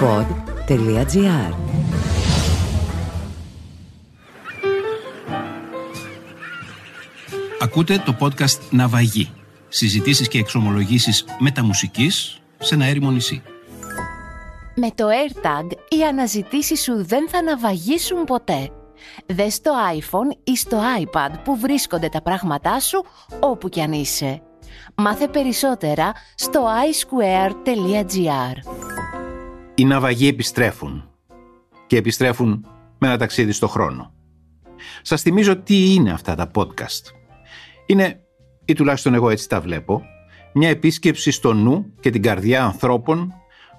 pod.gr Ακούτε το podcast «Ναυαγή» Συζητήσεις και εξομολογήσεις μεταμουσικής σε ένα έρημο νησί. Με το AirTag οι αναζητήσεις σου δεν θα ναυαγίσουν ποτέ. Δες στο iPhone ή στο iPad που βρίσκονται τα πράγματά σου όπου κι αν είσαι. Μάθε περισσότερα στο iSquare.gr Οι ναυαγοί επιστρέφουν και επιστρέφουν με ένα ταξίδι στο χρόνο. Σας θυμίζω τι είναι αυτά τα podcast. Είναι, ή τουλάχιστον εγώ έτσι τα βλέπω, μια επίσκεψη στο νου και την καρδιά ανθρώπων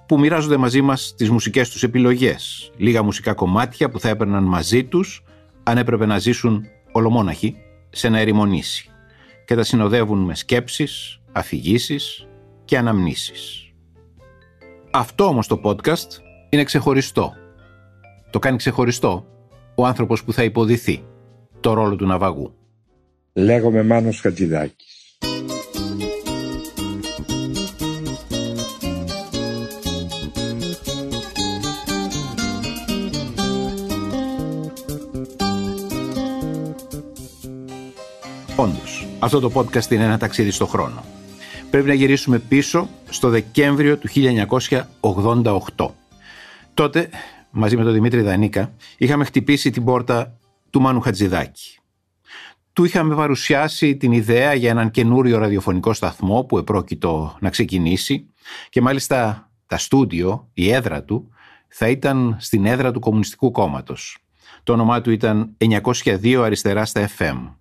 που μοιράζονται μαζί μας τις μουσικές τους επιλογές. Λίγα μουσικά κομμάτια που θα έπαιρναν μαζί τους αν έπρεπε να ζήσουν ολομόναχοι σε ένα ερημονήσι και τα συνοδεύουν με σκέψεις, αφηγήσεις και αναμνήσεις. Αυτό όμως το podcast είναι ξεχωριστό. Το κάνει ξεχωριστό ο άνθρωπος που θα υποδηθεί το ρόλο του ναυαγού. Λέγομαι Μάνος Χατζηδάκης. Όντως, αυτό το podcast είναι ένα ταξίδι στο χρόνο. Πρέπει να γυρίσουμε πίσω στο Δεκέμβριο του 1988. Τότε, μαζί με τον Δημήτρη Δανίκα, είχαμε χτυπήσει την πόρτα του Μάνου Χατζηδάκη. Του είχαμε παρουσιάσει την ιδέα για έναν καινούριο ραδιοφωνικό σταθμό που επρόκειτο να ξεκινήσει και μάλιστα τα στούντιο, η έδρα του, θα ήταν στην έδρα του Κομμουνιστικού Κόμματος. Το όνομά του ήταν 902 αριστερά στα FM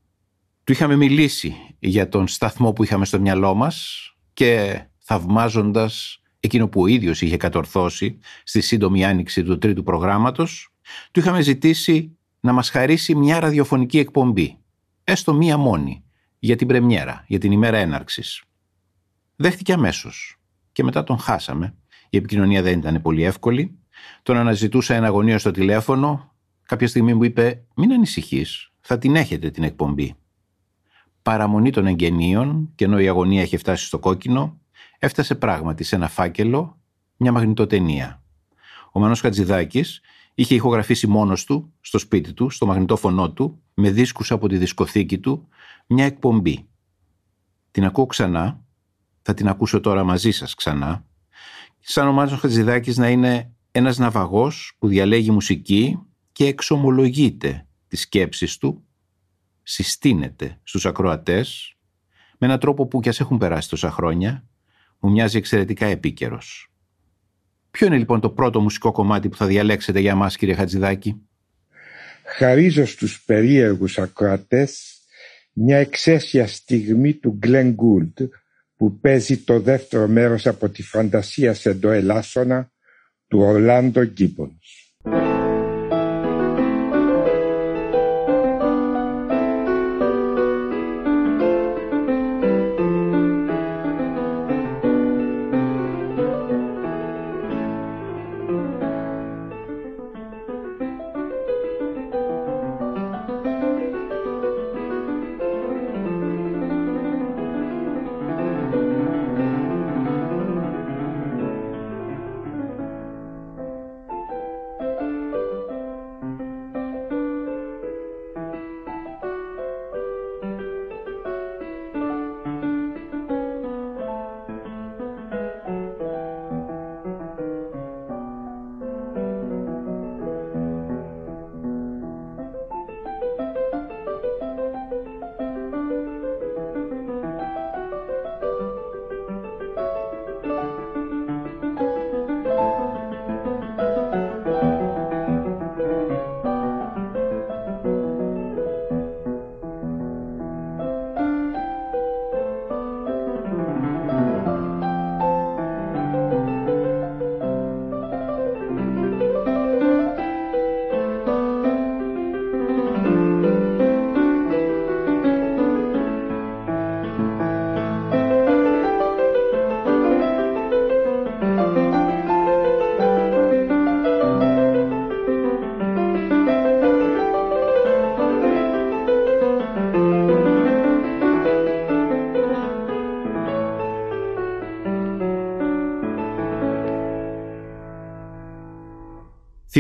του είχαμε μιλήσει για τον σταθμό που είχαμε στο μυαλό μας και θαυμάζοντας εκείνο που ο ίδιος είχε κατορθώσει στη σύντομη άνοιξη του τρίτου προγράμματος, του είχαμε ζητήσει να μας χαρίσει μια ραδιοφωνική εκπομπή, έστω μία μόνη, για την πρεμιέρα, για την ημέρα έναρξης. Δέχτηκε αμέσως και μετά τον χάσαμε. Η επικοινωνία δεν ήταν πολύ εύκολη. Τον αναζητούσα ένα αγωνία στο τηλέφωνο. Κάποια στιγμή μου είπε «Μην ανησυχείς, θα την έχετε την εκπομπή» παραμονή των εγγενείων και ενώ η αγωνία είχε φτάσει στο κόκκινο, έφτασε πράγματι σε ένα φάκελο μια μαγνητοτενία. Ο Μανός Χατζηδάκης είχε ηχογραφήσει μόνος του, στο σπίτι του, στο μαγνητόφωνό του, με δίσκους από τη δισκοθήκη του, μια εκπομπή. Την ακούω ξανά, θα την ακούσω τώρα μαζί σας ξανά, σαν ο Μάνος Χατζηδάκης να είναι ένας ναυαγός που διαλέγει μουσική και εξομολογείται τις σκέψεις του συστήνεται στους ακροατές με έναν τρόπο που κι ας έχουν περάσει τόσα χρόνια μου μοιάζει εξαιρετικά επίκαιρος. Ποιο είναι λοιπόν το πρώτο μουσικό κομμάτι που θα διαλέξετε για μας κύριε Χατζηδάκη; Χαρίζω στους περίεργους ακροατές μια εξαίσια στιγμή του Glenn Gould που παίζει το δεύτερο μέρος από τη φαντασία σε το ελάσσονα του Ορλάντο Γκίμπονς.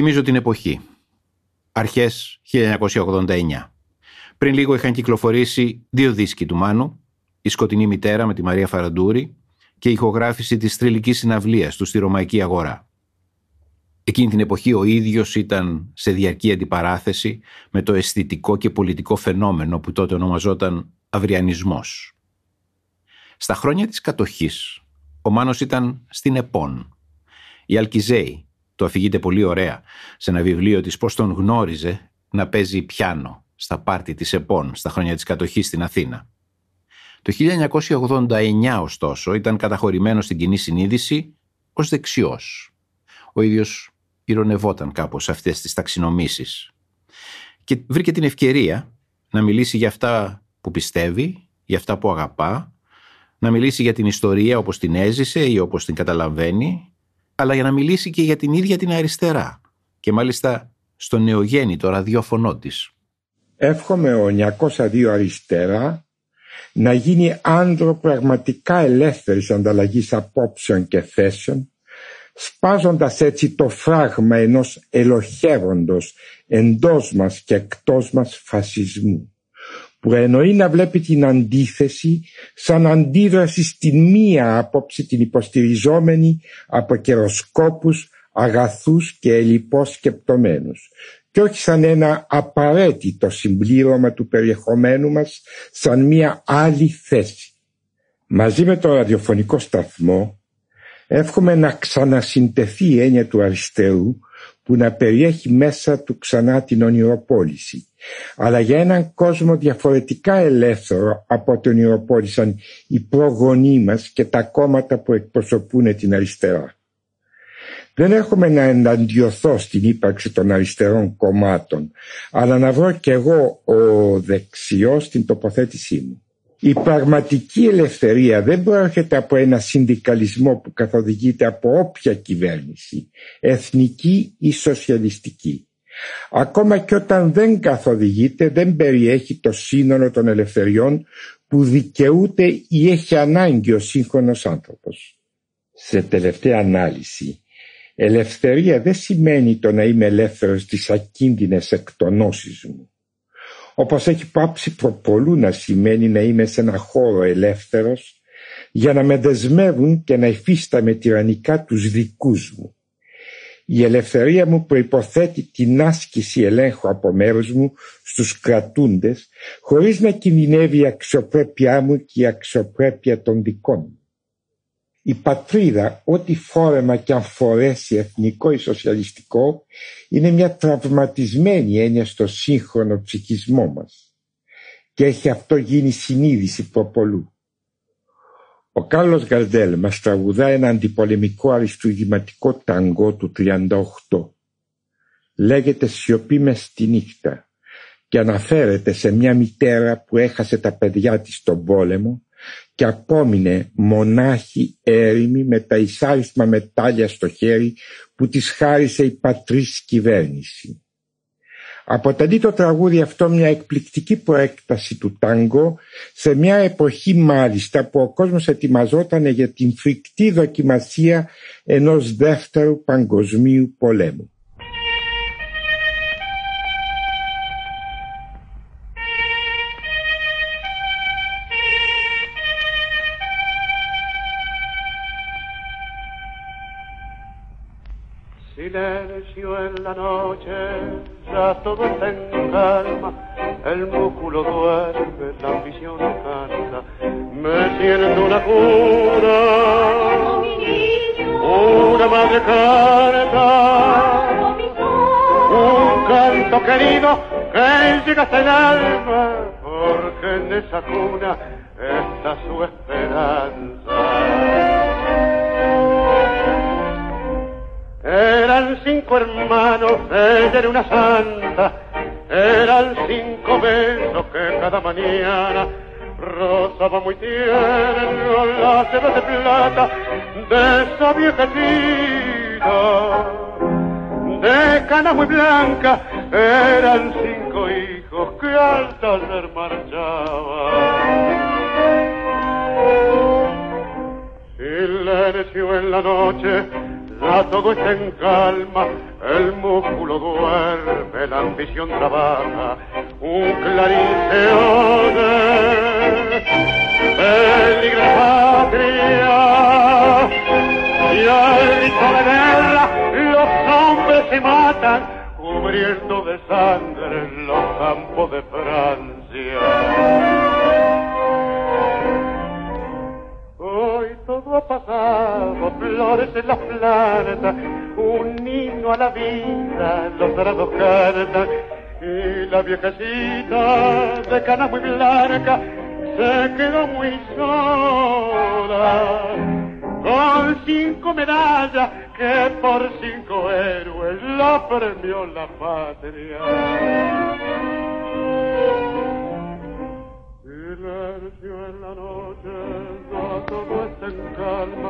Θυμίζω την εποχή. Αρχές 1989. Πριν λίγο είχαν κυκλοφορήσει δύο δίσκοι του Μάνου, «Η σκοτεινή μητέρα» με τη Μαρία Φαραντούρη και η ηχογράφηση της τριλικής συναυλίας του στη Ρωμαϊκή Αγορά. Εκείνη την εποχή ο ίδιος ήταν σε διαρκή αντιπαράθεση με το αισθητικό και πολιτικό φαινόμενο που τότε ονομαζόταν αυριανισμός. Στα χρόνια της κατοχής, ο Μάνος ήταν στην ΕΠΟΝ. Η Αλκιζέη, το αφηγείται πολύ ωραία, σε ένα βιβλίο της πώς τον γνώριζε να παίζει πιάνο στα πάρτι της ΕΠΟΝ στα χρόνια της κατοχής στην Αθήνα. Το 1989 ωστόσο ήταν καταχωρημένος στην κοινή συνείδηση ως δεξιός. Ο ίδιος ηρωνευόταν κάπως σε αυτές τις ταξινομήσεις και βρήκε την ευκαιρία να μιλήσει για αυτά που πιστεύει, για αυτά που αγαπά, να μιλήσει για την ιστορία όπως την έζησε ή όπως την καταλαβαίνει, αλλά για να μιλήσει και για την ίδια την αριστερά και μάλιστα στο νεογέννητο ραδιόφωνο της. Εύχομαι ο 902 αριστερά να γίνει άντρο πραγματικά ελεύθερης ανταλλαγής απόψεων και θέσεων, σπάζοντας έτσι το φράγμα ενός ελοχεύοντος εντός μας και εκτός μας φασισμού που εννοεί να βλέπει την αντίθεση σαν αντίδραση στην μία άποψη την υποστηριζόμενη από καιροσκόπους αγαθούς και ελλειπώς σκεπτομένους και όχι σαν ένα απαραίτητο συμπλήρωμα του περιεχομένου μας σαν μία άλλη θέση. Μαζί με το ραδιοφωνικό σταθμό εύχομαι να ξανασυντεθεί η έννοια του αριστερού που να περιέχει μέσα του ξανά την ονειροπόληση αλλά για έναν κόσμο διαφορετικά ελεύθερο από τον ονειροπόλησαν οι προγονείς μας και τα κόμματα που εκπροσωπούν την αριστερά. Δεν έχουμε να εναντιωθώ στην ύπαρξη των αριστερών κομμάτων, αλλά να βρω κι εγώ ο δεξιός στην τοποθέτησή μου. Η πραγματική ελευθερία δεν προέρχεται από ένα συνδικαλισμό που καθοδηγείται από όποια κυβέρνηση, εθνική ή σοσιαλιστική. Ακόμα και όταν δεν καθοδηγείται δεν περιέχει το σύνολο των ελευθεριών που δικαιούται ή έχει ανάγκη ο σύγχρονος άνθρωπος. Σε τελευταία ανάλυση, ελευθερία δεν σημαίνει το να είμαι ελεύθερος στις ακίνδυνες εκτονώσεις μου. Όπως έχει πάψει προπολού να σημαίνει να είμαι σε ένα χώρο ελεύθερος για να με δεσμεύουν και να υφίσταμαι τυραννικά τους δικούς μου η ελευθερία μου προϋποθέτει την άσκηση ελέγχου από μέρους μου στους κρατούντες χωρίς να κινδυνεύει η αξιοπρέπειά μου και η αξιοπρέπεια των δικών μου. Η πατρίδα, ό,τι φόρεμα και αν φορέσει εθνικό ή σοσιαλιστικό, είναι μια τραυματισμένη έννοια στο σύγχρονο ψυχισμό μας. Και έχει αυτό γίνει συνείδηση προπολού. Ο Κάρλος Γκαρδέλ μας τραγουδά ένα αντιπολεμικό αριστουργηματικό ταγκό του 38. Λέγεται «Σιωπή μες στη νύχτα» και αναφέρεται σε μια μητέρα που έχασε τα παιδιά της στον πόλεμο και απόμεινε μονάχη έρημη με τα εισάρισμα μετάλλια στο χέρι που της χάρισε η πατρίς κυβέρνηση. Αποτελεί το τραγούδι αυτό μια εκπληκτική προέκταση του τάγκο σε μια εποχή μάλιστα που ο κόσμος ετοιμαζόταν για την φρικτή δοκιμασία ενός δεύτερου παγκοσμίου πολέμου. Ella era una santa. Eran cinco besos que cada mañana rozaba muy tierno la seda de plata de esa viejecita. De cana muy blanca eran cinco hijos que al taller marchaban. Silencio en la noche ya todo está en calma, el músculo duerme, la ambición trabaja, un clarín se oye, peligra patria, y al grito de guerra los hombres se matan, cubriendo de sangre los campos de Francia. Todo ha pasado, flores en la planta, un himno a la vida, los dorados cantan, y la viejecita de cana muy blanca se quedó muy sola, con cinco medallas que por cinco héroes la premió la patria. Silencio en la noche, ya todo está en calma,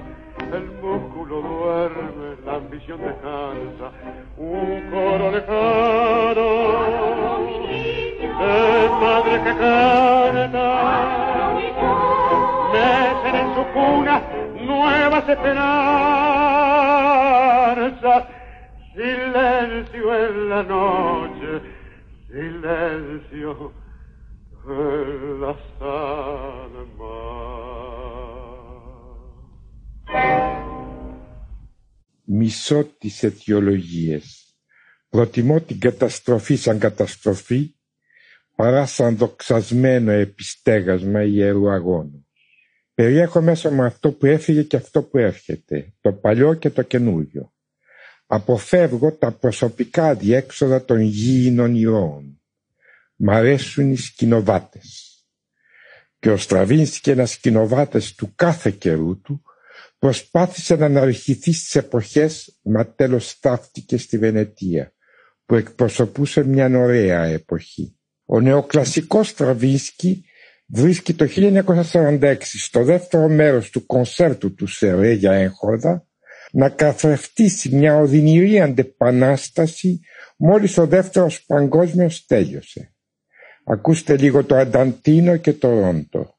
el músculo duerme, la ambición descansa, un coro lejano de madre que canta, mecen en su cuna nuevas esperanzas, silencio en la noche, silencio. Μισώ τις αιτιολογίες. Προτιμώ την καταστροφή σαν καταστροφή παρά σαν δοξασμένο επιστέγασμα ιερού αγώνου. Περιέχω μέσα μου αυτό που έφυγε και αυτό που έρχεται, το παλιό και το καινούριο. Αποφεύγω τα προσωπικά διέξοδα των γήινων ηρώων. Μ' αρέσουν οι σκηνοβάτες. Και ο Στραβίνσκι ένας σκηνοβάτες του κάθε καιρού του προσπάθησε να αναρχηθεί στις εποχές μα τέλος στάφτηκε στη Βενετία που εκπροσωπούσε μια ωραία εποχή. Ο νεοκλασικός Στραβίνσκι βρίσκει το 1946 στο δεύτερο μέρος του κονσέρτου του Σερέ για έγχορδα να καθρεφτήσει μια οδυνηρή αντεπανάσταση μόλις ο δεύτερος παγκόσμιος τέλειωσε. Ακούστε λίγο το Ανταντίνο και το Ρόντο.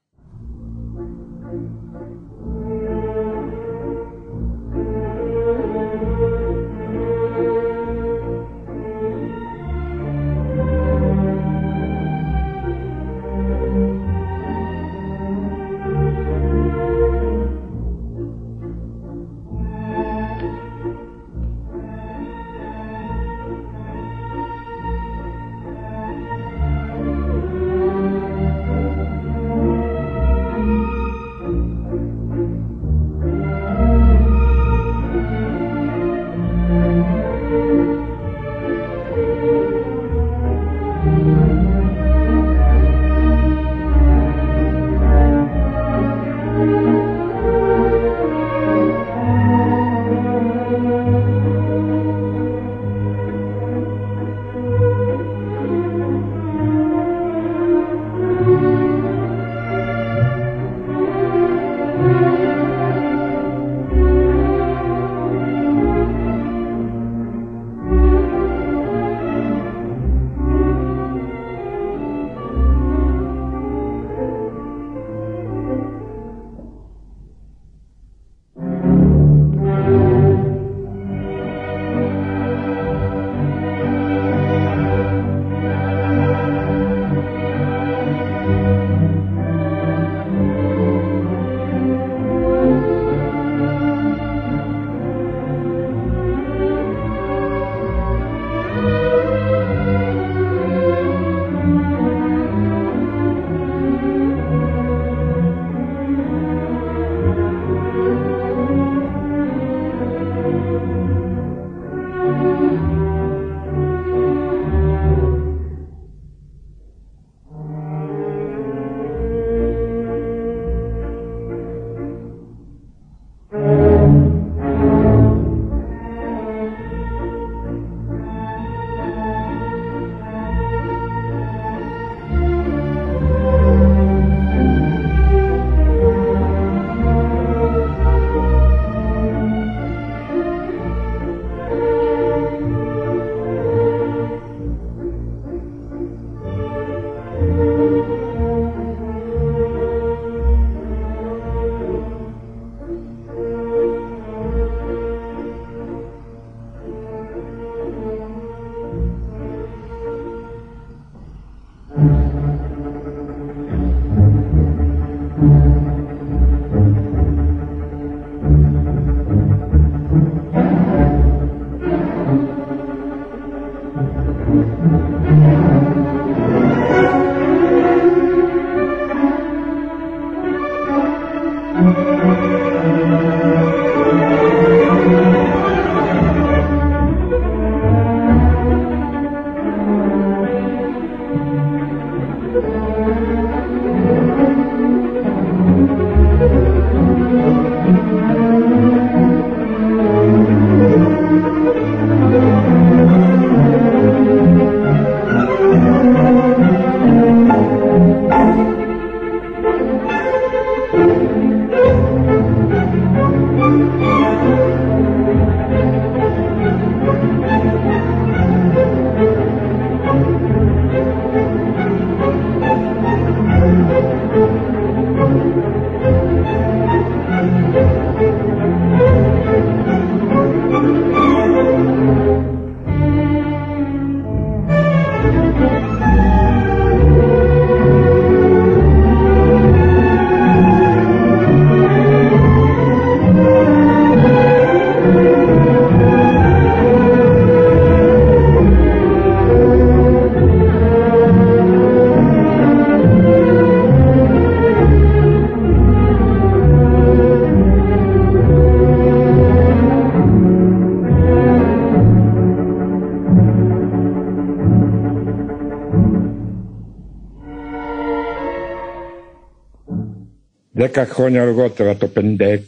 Δέκα χρόνια αργότερα, το 1956,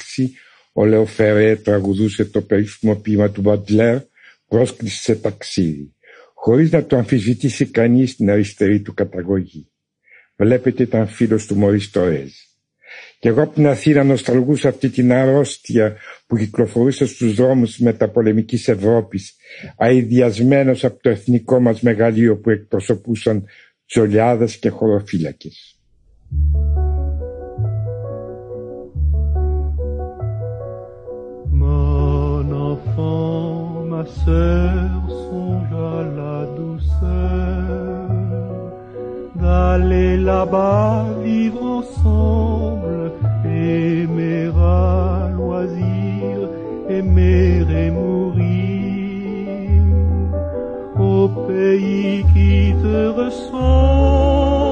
ο Λέο Φερέ τραγουδούσε το περίφημο ποίημα του Μπαντλέρ πρόσκληση σε ταξίδι, χωρίς να το αμφισβητήσει κανείς την αριστερή του καταγωγή. Βλέπετε ήταν φίλος του Μωρίς Τορέζ. Και εγώ από την Αθήνα νοσταλγούσα αυτή την αρρώστια που κυκλοφορούσε στους δρόμους μεταπολεμικής Ευρώπης, αειδιασμένος από το εθνικό μας μεγαλείο που εκπροσωπούσαν τζολιάδες και χωροφύλακες. Sœur, songe à la douceur d'aller là-bas vivre ensemble, aimer à loisir, aimer et mourir au pays qui te ressemble.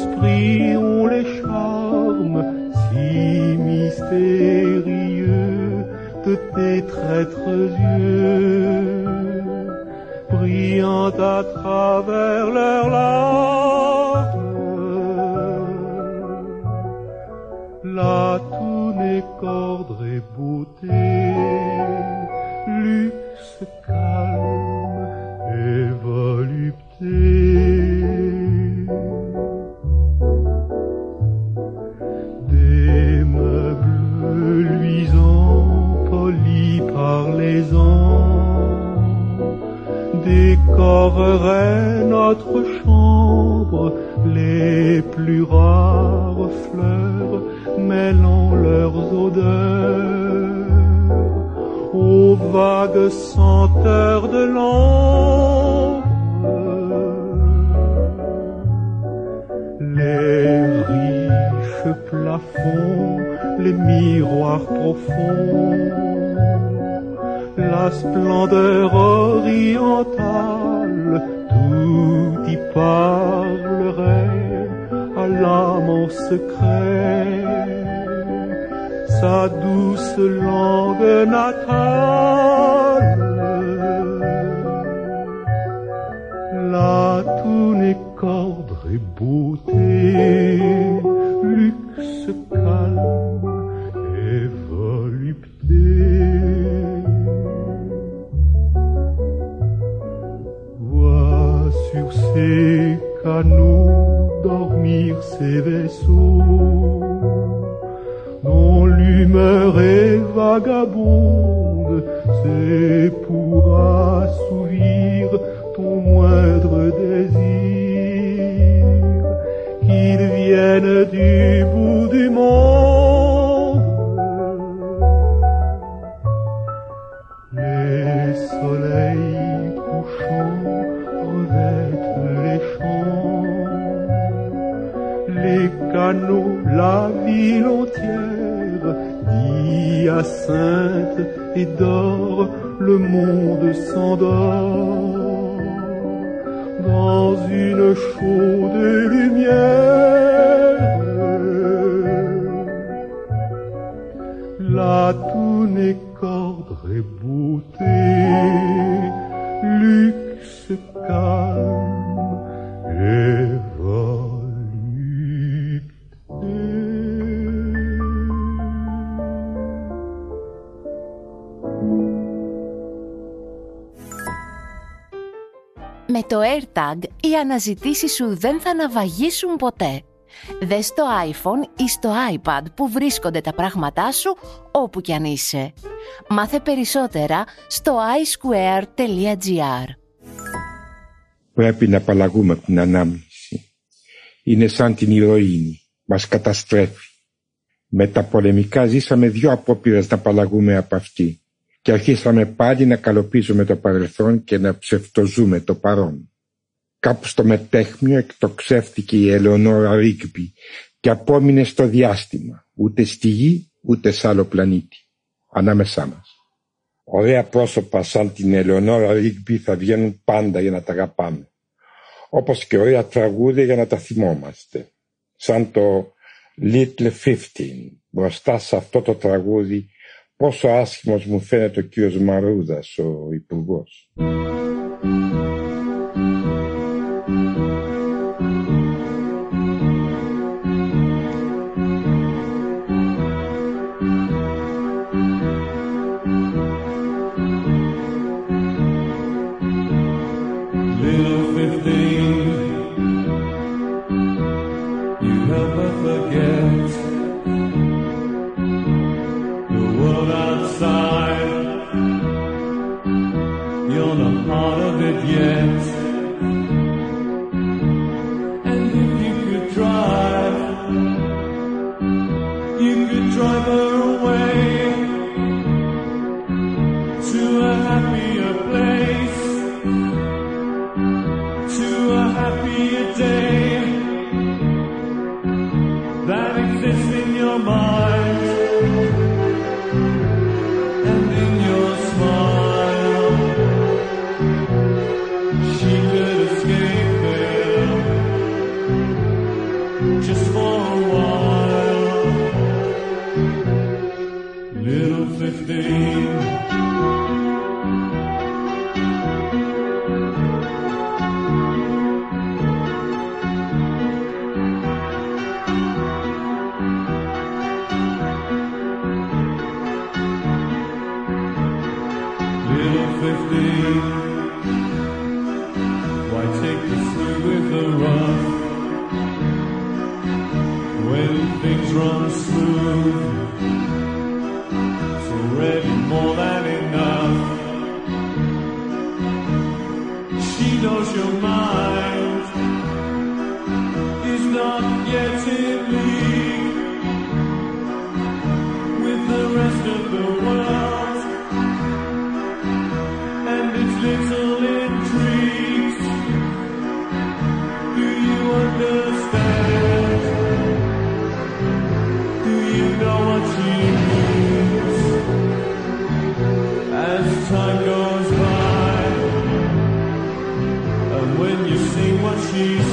Mon esprit ont les charmes si mystérieux de tes traîtres yeux, brillant à travers leurs larmes. Riches plafonds, les miroirs profonds, la splendeur orientale, tout y parlerait à l'âme en secret. Sa douce langue natale. Là tout n'est qu'ordre et beauté, sur ces canaux dormir ces vaisseaux dont l'humeur est vagabonde, c'est pour assouvir ton moindre désir qu'ils viennent du bout du monde. Canaux, la ville entière, d'hyacinthe et d'or, le monde s'endort dans une chaude lumière. Là tout οι αναζητήσεις σου δεν θα ναυαγίσουν ποτέ. Δες στο iPhone ή στο iPad που βρίσκονται τα πράγματά σου όπου κι αν είσαι. Μάθε περισσότερα στο iSquare.gr Πρέπει να απαλλαγούμε από την ανάμνηση. Είναι σαν την ηρωίνη. Μας καταστρέφει. Με τα πολεμικά ζήσαμε δύο απόπειρες να απαλλαγούμε από αυτή και αρχίσαμε πάλι να καλοπίζουμε το παρελθόν και να ψευτοζούμε το παρόν. Κάπου στο μετέχμιο εκτοξεύτηκε η Ελεονόρα Ρίγκμπι και απόμεινε στο διάστημα, ούτε στη γη ούτε σε άλλο πλανήτη, ανάμεσά μας. Ωραία πρόσωπα σαν την Ελεονόρα Ρίγκμπι θα βγαίνουν πάντα για να τα αγαπάμε. Όπως και ωραία τραγούδια για να τα θυμόμαστε. Σαν το Little Fifteen. Μπροστά σε αυτό το τραγούδι πόσο άσχημος μου φαίνεται ο κύριος Μαρούδας, ο me.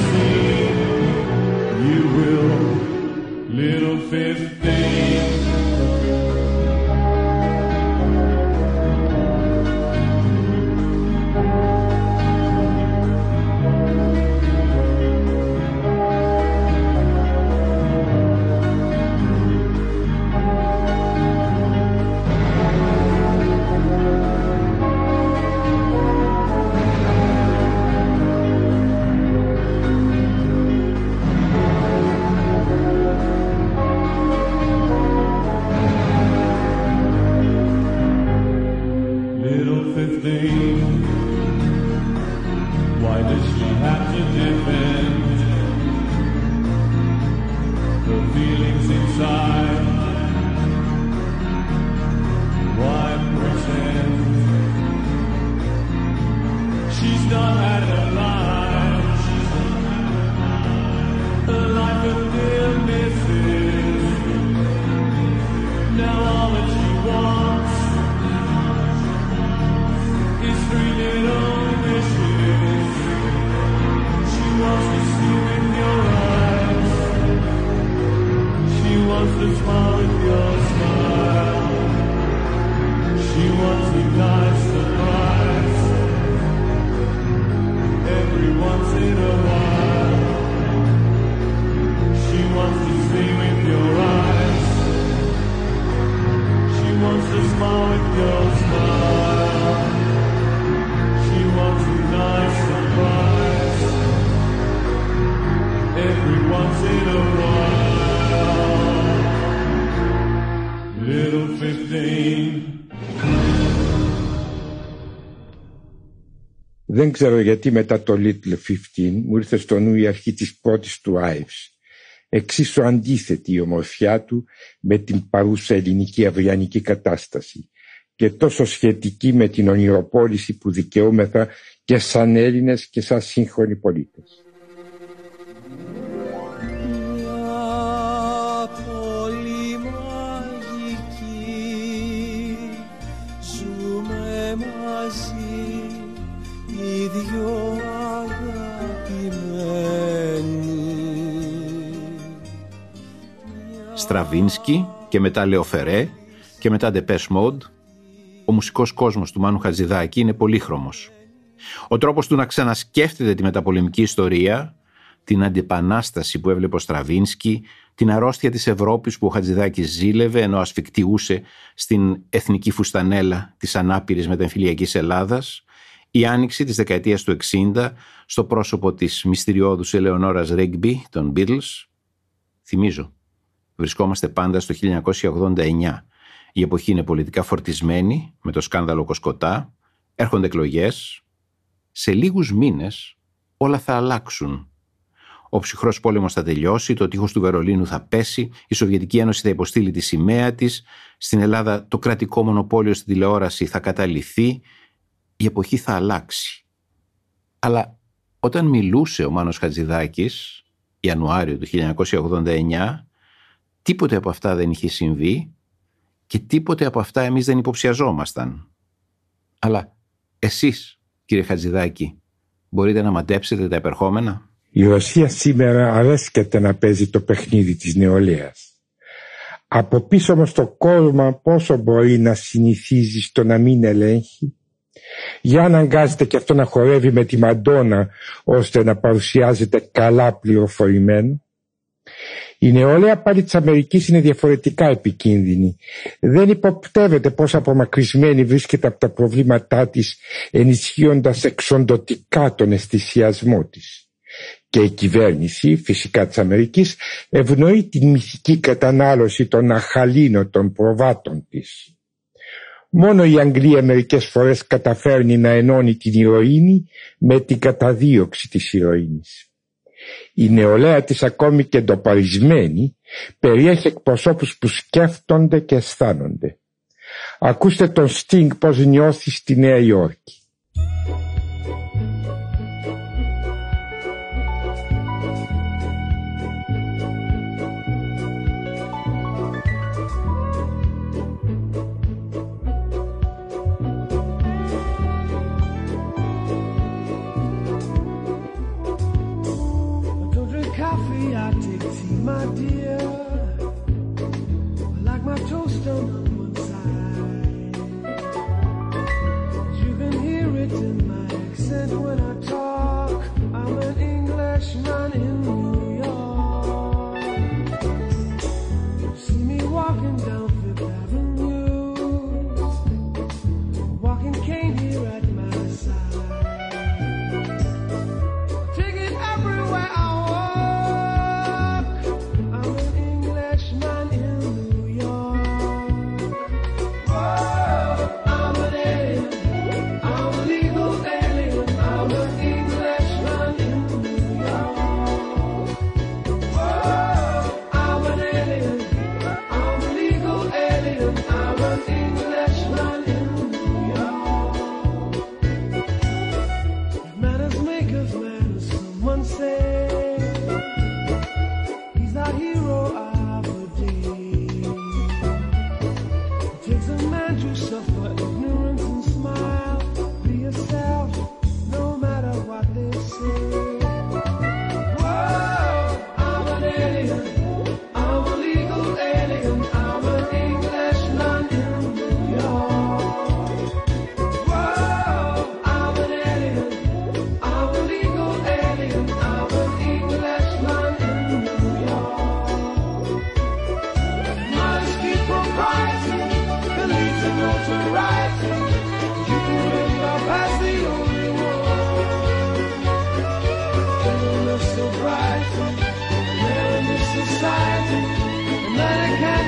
Δεν ξέρω γιατί μετά το Little 15 μου ήρθε στο νου η αρχή της πρώτης του Ives. Εξίσου αντίθετη η ομορφιά του με την παρούσα ελληνική αυριανική κατάσταση και τόσο σχετική με την ονειροπόληση που δικαιούμεθα και σαν Έλληνες και σαν σύγχρονοι πολίτες. Στραβίνσκι και μετά Λεοφερέ, και μετά Depeche Mode, ο μουσικός κόσμος του Μάνου Χατζηδάκη είναι πολύχρωμος. Ο τρόπος του να ξανασκέφτεται τη μεταπολεμική ιστορία, την αντιπανάσταση που έβλεπε ο Στραβίνσκι, την αρρώστια της Ευρώπης που ο Χατζηδάκης ζήλευε ενώ ασφικτιούσε στην εθνική φουστανέλα της ανάπηρης μετεμφυλιακής Ελλάδας, η άνοιξη της δεκαετίας του 60 στο πρόσωπο της μυστηριώδους Ελεονόρας Ρίγμπι των Beatles. Θυμίζω, βρισκόμαστε πάντα στο 1989. Η εποχή είναι πολιτικά φορτισμένη με το σκάνδαλο Κοσκοτά, έρχονται εκλογές. Σε λίγους μήνες όλα θα αλλάξουν. Ο ψυχρός πόλεμος θα τελειώσει, το τείχος του Βερολίνου θα πέσει, η Σοβιετική Ένωση θα υποστείλει τη σημαία της, στην Ελλάδα το κρατικό μονοπόλιο στην τηλεόραση θα καταληθεί, η εποχή θα αλλάξει. Αλλά όταν μιλούσε ο Μάνος Χατζηδάκης, Ιανουάριο του 1989, τίποτε από αυτά δεν είχε συμβεί και τίποτε από αυτά εμείς δεν υποψιαζόμασταν. Αλλά εσείς, κύριε Χατζηδάκη, μπορείτε να μαντέψετε τα επερχόμενα; Η Ρωσία σήμερα αρέσκεται να παίζει το παιχνίδι της νεολαίας. Από πίσω όμως το κόρμα πόσο μπορεί να συνηθίζει στο να μην ελέγχει; Για αναγκάζεται και αυτό να χορεύει με τη Μαντόνα ώστε να παρουσιάζεται καλά πληροφορημένο; Η νεολαία πάλι της Αμερικής είναι διαφορετικά επικίνδυνη. Δεν υποπτεύεται πώς απομακρυσμένη βρίσκεται από τα προβλήματά της ενισχύοντας εξοντοτικά τον αισθησιασμό της. Και η κυβέρνηση φυσικά της Αμερικής ευνοεί την μυθική κατανάλωση των αχαλήνωτων προβάτων της. Μόνο η Αγγλία μερικές φορές καταφέρνει να ενώνει την ηρωίνη με την καταδίωξη της ηρωίνης. Η νεολαία της ακόμη και εντοπαρισμένη περιέχει εκπροσώπους που σκέφτονται και αισθάνονται. Ακούστε τον Στίνγκ πως νιώθει στη Νέα Υόρκη. Manhattan.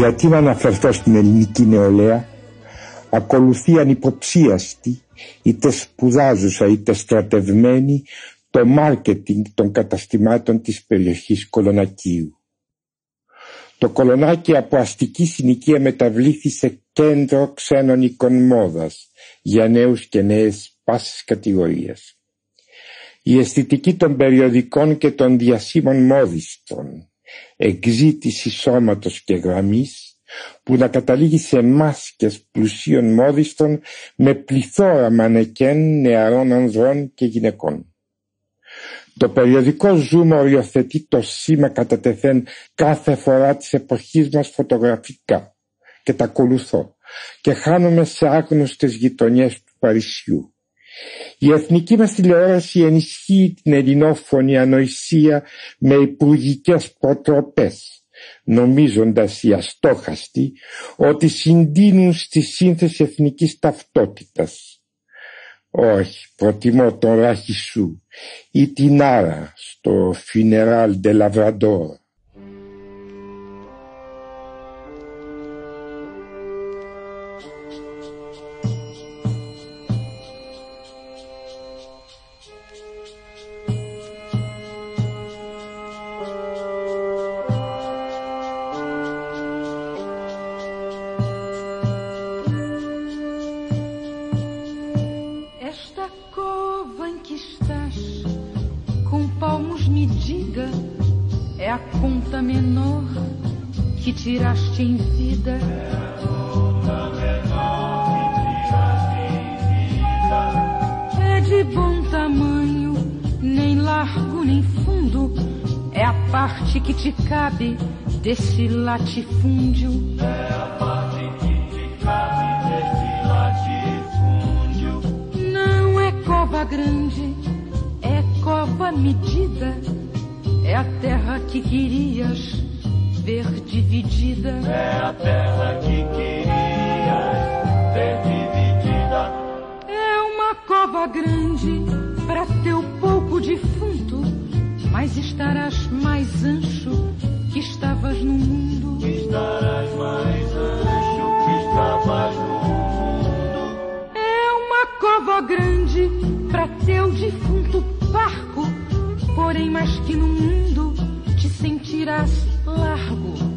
Γιατί να αναφερθώ στην ελληνική νεολαία, ακολουθεί ανυποψίαστη, είτε σπουδάζουσα είτε στρατευμένη, το μάρκετινγκ των καταστημάτων της περιοχής Κολονακίου. Το Κολονάκι από αστική συνοικία μεταβλήθη σε κέντρο ξένων εικον μόδας για νέους και νέες πάσης κατηγορίας. Η αισθητική των περιοδικών και των διασύμων μόδιστων, εκζήτηση σώματος και γραμμής, που να καταλήγει σε μάσκες πλουσίων μόδιστων με πληθώρα μανεκέν νεαρών ανδρών και γυναικών. Το περιοδικό ζούμε οριοθετεί το σήμα κατά τεθέν κάθε φορά της εποχής μας φωτογραφικά και τα ακολουθώ και χάνομαι σε άγνωστες γειτονιές του Παρισιού. Η εθνική μας τηλεόραση ενισχύει την ελληνόφωνη ανοησία με υπουργικές προτροπές, νομίζοντας οι αστόχαστοι ότι συντείνουν στη σύνθεση εθνικής ταυτότητας. Όχι, προτιμώ τον ράχη σου ή την άρα στο Funeral de Lavrador. Desse latifúndio. É a parte que te cabe desse latifúndio. Não é cova grande, é cova medida. É a terra que querias ver dividida. É a terra que querias ver dividida. Uma cova grande para teu pouco defunto, mas estarás mais ancho que estavas no mundo. Estarás mais ancho que estavas no mundo. É uma cova grande para teu defunto parco, porém mais que no mundo te sentirás largo.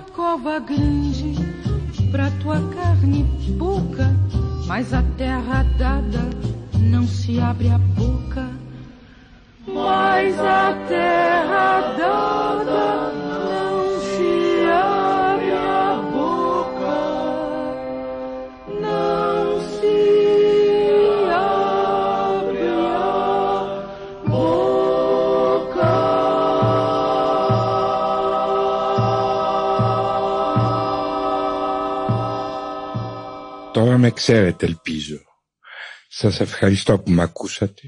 Cova grande para tua carne pouca, mas a terra dada não se abre a boca, mas a terra dada με ξέρετε ελπίζω. Σας ευχαριστώ που με ακούσατε.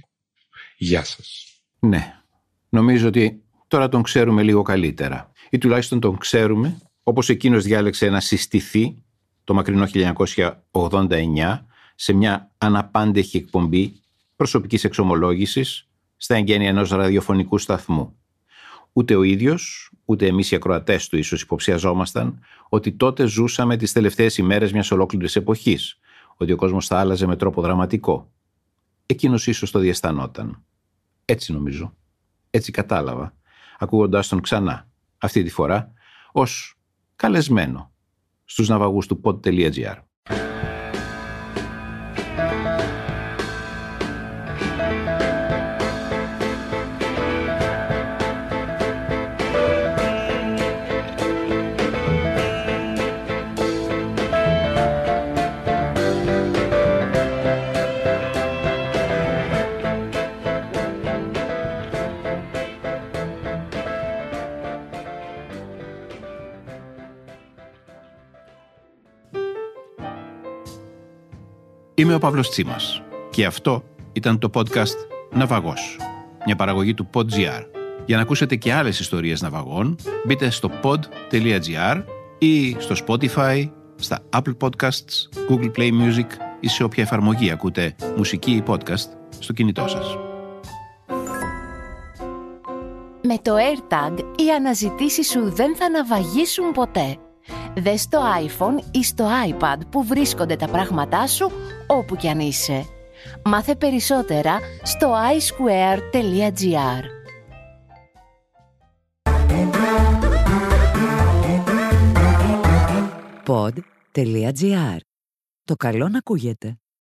Γεια σας. Ναι, νομίζω ότι τώρα τον ξέρουμε λίγο καλύτερα. Ή τουλάχιστον τον ξέρουμε όπως εκείνος διάλεξε να συστηθεί το μακρινό 1989 σε μια αναπάντεχη εκπομπή προσωπικής εξομολόγησης στα εγγένεια ενός ραδιοφωνικού σταθμού. Ούτε ο ίδιος, ούτε εμείς οι ακροατές του ίσως υποψιαζόμασταν ότι τότε ζούσαμε τις τελευταίες ημέρες μιας ολόκληρης εποχής ότι ο κόσμος θα άλλαζε με τρόπο δραματικό. Εκείνος ίσως το διαισθανόταν. Έτσι νομίζω. Έτσι κατάλαβα, ακούγοντάς τον ξανά, αυτή τη φορά, ως καλεσμένο στους ναυαγούς του pod.gr. Είμαι ο Παύλος Τσίμας και αυτό ήταν το podcast «Ναυαγός», μια παραγωγή του PodGR. Για να ακούσετε και άλλες ιστορίες ναυαγών, μπείτε στο pod.gr ή στο Spotify, στα Apple Podcasts, Google Play Music ή σε όποια εφαρμογή ακούτε μουσική ή podcast στο κινητό σας. Με το AirTag οι αναζητήσεις σου δεν θα ναυαγίσουν ποτέ. Δες στο iPhone ή στο iPad που βρίσκονται τα πράγματά σου όπου κι αν είσαι. Μάθε περισσότερα στο iSquare.gr Pod.gr. Το καλό να ακούγεται.